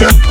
attention.